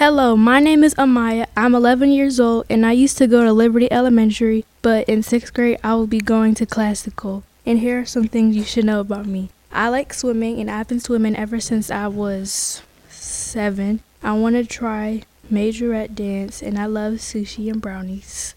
Hello, my name is Amiya. I'm 11 years old and I used to go to Liberty Elementary, but in sixth grade I will be going to classical. And here are some things you should know about me. I like swimming and I've been swimming ever since I was seven. I want to try majorette dance and I love sushi and brownies.